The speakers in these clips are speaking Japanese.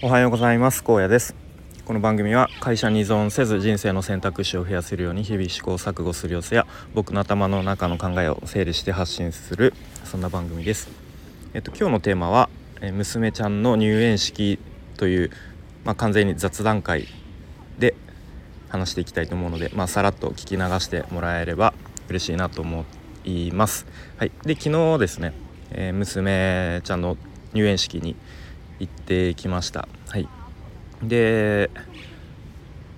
おはようございます。高野です。この番組は会社に依存せず人生の選択肢を増やせるように日々試行錯誤する様子や僕の頭の中の考えを整理して発信するそんな番組です。えっと今日のテーマはえ娘ちゃんの入園式というまあ、完全に雑談会で話していきたいと思うのでまあさらっと聞き流してもらえれば嬉しいなと思います。はい。で昨日ですね、えー、娘ちゃんの入園式に行ってきました。はい。で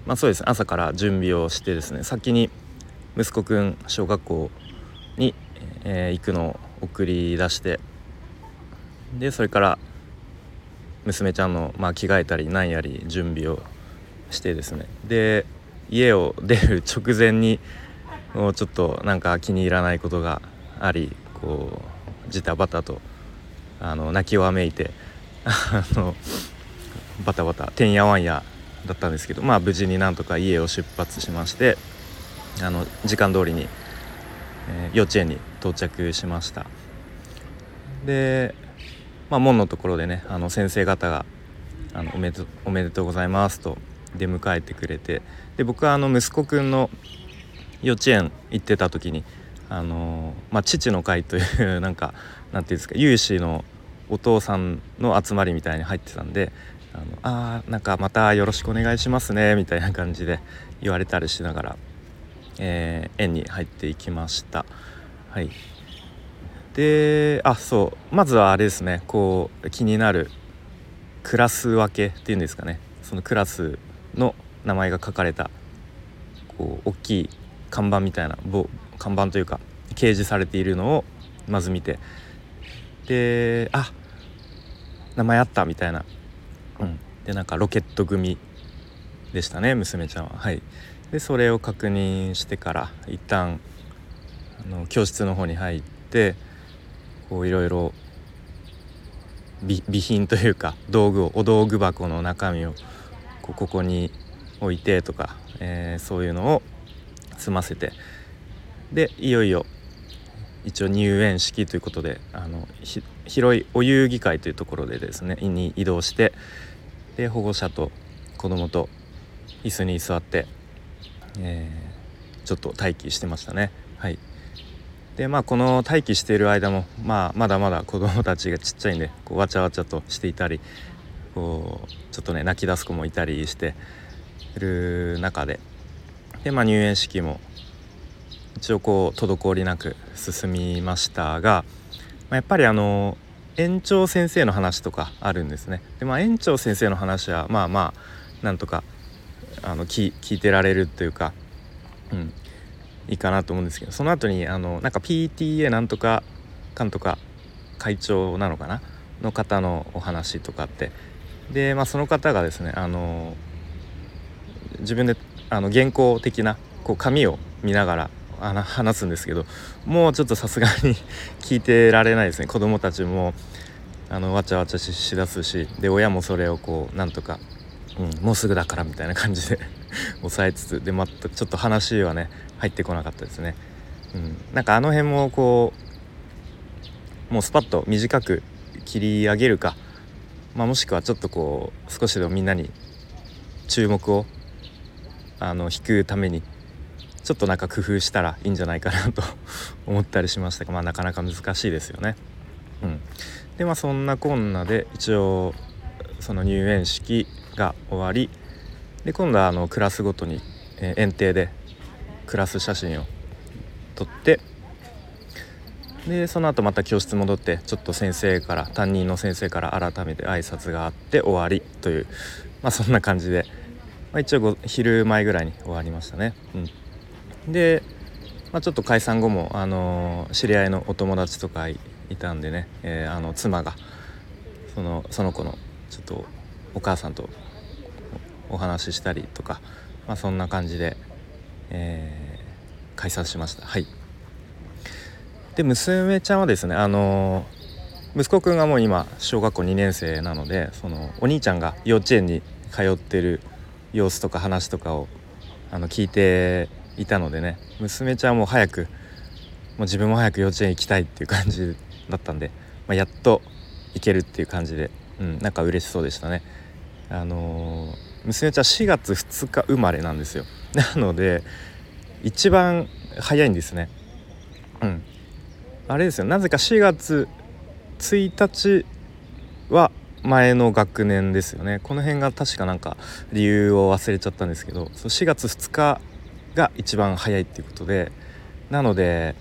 まあそうです。ね朝から準備をしてですね先に息子くん小学校に、えー、行くのを送り出してでそれから娘ちゃんの、まあ、着替えたりなんやり準備をしてですね。で家を出る直前にもうちょっとなんか気に入らないことがありこうジタバタとあの泣きわめいてあのバタバタてんやわんやだったんですけどまあ無事になんとか家を出発しましてあの時間通りに、えー、幼稚園に到着しました。で、まあ、門のところでねあの先生方があのおめで「おめでとうございます」と出迎えてくれてで僕はあの息子くんの幼稚園行ってた時にあの、まあ、父の会というなんかなんていうんですか有志のお父さんの集まりみたいに入ってたんで「あのあなんかまたよろしくお願いしますね」みたいな感じで言われたりしながら、えー、園に入っていきました。はい。であそうまずはあれですねこう気になるクラス分けっていうんですかね。そのクラスの名前が書かれたこう大きい看板みたいな看板というか掲示されているのをまず見て。であ名前あったみたいな、うん、でなんかロケット組でしたね娘ちゃんは。はい。でそれを確認してから一旦あの教室の方に入ってこういろいろ備品というか道具をお道具箱の中身をここに置いてとか、えー、そういうのを済ませて。でいよいよ一応入園式ということであの広いお遊戯会というところでですねに移動してで保護者と子供と椅子に座って、えー、ちょっと待機してましたね。はいでまあこの待機している間も、まあ、まだまだ子供たちがちっちゃいんでこうわちゃわちゃとしていたりこうちょっとね泣き出す子もいたりしてる中でで、まあ、入園式も一応こう滞りなく進みましたが、まあ、やっぱりあの園長先生の話とかあるんですね。でまあ園長先生の話はまあまあなんとかあの聞聞いてられるというか、うん、いいかなと思うんですけどその後にあのなんか PTA なんとかかんとか会長なのかな？の方のお話とかってで、まあ、その方がですねあの自分であの原稿的なこう紙を見ながら話すんですけどもうちょっとさすがに 聞いてられないですね子供たちもあのわちゃわちゃしだすしで親もそれをこうなんとか、うん、もうすぐだからみたいな感じで 抑えつつでまたちょっと話はね入ってこなかったですね。うん、なんかあの辺もこうもうスパッと短く切り上げるか、まあ、もしくはちょっとこう少しでもみんなに注目をあの引くためにちょっとなんか工夫したらいいんじゃないかなと 思ったりしましたが、まあ、なかなか難しいですよね。うん、でまあそんなこんなで一応その入園式が終わりで今度はあのクラスごとに、えー、園庭でクラス写真を撮ってでその後また教室戻ってちょっと先生から担任の先生から改めて挨拶があって終わりというまあそんな感じで、まあ、一応昼前ぐらいに終わりましたね。うん、で、まあ、ちょっと解散後も、あの、知り合いのお友達とかいたんでね、えー、あの妻がそのその子のちょっとお母さんとお話ししたりとか、まあ、そんな感じで、えー、解散しました。はいで娘ちゃんはですねあの息子くんがもう今小学校2年生なのでそのお兄ちゃんが幼稚園に通ってる様子とか話とかをあの聞いていたのでね娘ちゃんも早くもう自分も早く幼稚園行きたいっていう感じだったんで、まあ、やっと行けるっていう感じで、うん、なんか嬉しそうでしたね。あの娘ちゃん4月2日生まれなんですよ。なので一番早いんですね。うん。あれですよ。なぜか4月1日は前の学年ですよね。この辺が確かなんか理由を忘れちゃったんですけどそ4月2日が一番早いっていうことでなので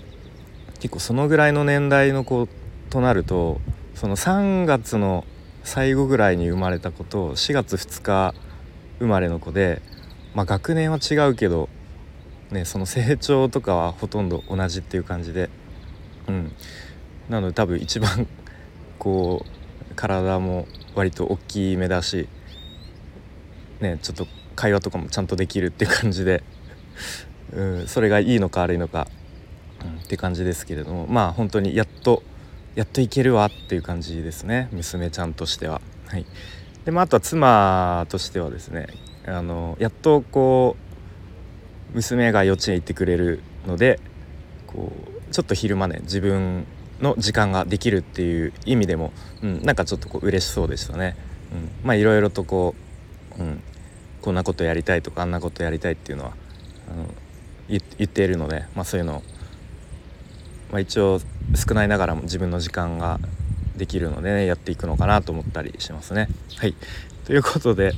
結構そのぐらいの年代の子となるとその3月の最後ぐらいに生まれた子と4月2日生まれの子で、まあ、学年は違うけど、ね、その成長とかはほとんど同じっていう感じで、うん、なので多分一番こう体も割と大きめだし、ね、ちょっと会話とかもちゃんとできるっていう感じで、うん、それがいいのか悪いのか、うん、って感じですけれどもまあ本当にやっとやっといけるわっていう感じですね娘ちゃんとしては。はい、でまあ、あとは妻としてはですねあのやっとこう娘が幼稚園行ってくれるのでこうちょっと昼間ね自分の時間ができるっていう意味でも、うん、なんかちょっとこう嬉しそうでしたね。うん、まあいろいろとこう、うん、こんなことやりたいとかあんなことやりたいっていうのはあの言っているので、まあ、そういうの。を、まあ、一応少ないながらも自分の時間ができるので、ね、やっていくのかなと思ったりしますね。はい。ということで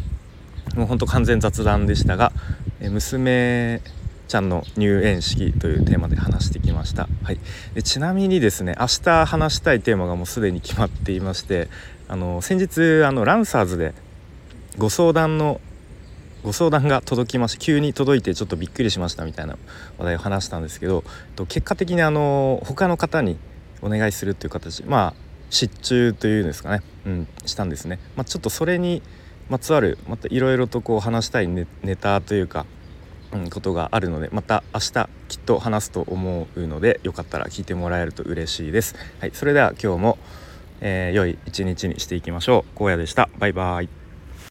もうほんと完全雑談でしたが、娘ちゃんの入園式というテーマで話してきました、はい、でちなみにですね明日話したいテーマがもうすでに決まっていましてあの先日あのランサーズでご相談のご相談が届きまして急に届いてちょっとびっくりしましたみたいな話題を話したんですけど結果的にあの他の方にお願いするっていう形まあ失注というんですかね、うん、したんですね、まあ、ちょっとそれにまつわるまたいろいろとこう話したいネタというかうん、ことがあるのでまた明日きっと話すと思うのでよかったら聞いてもらえると嬉しいです。はい、それでは今日も、えー、良い一日にしていきましょう。荒野でした。バイバイ。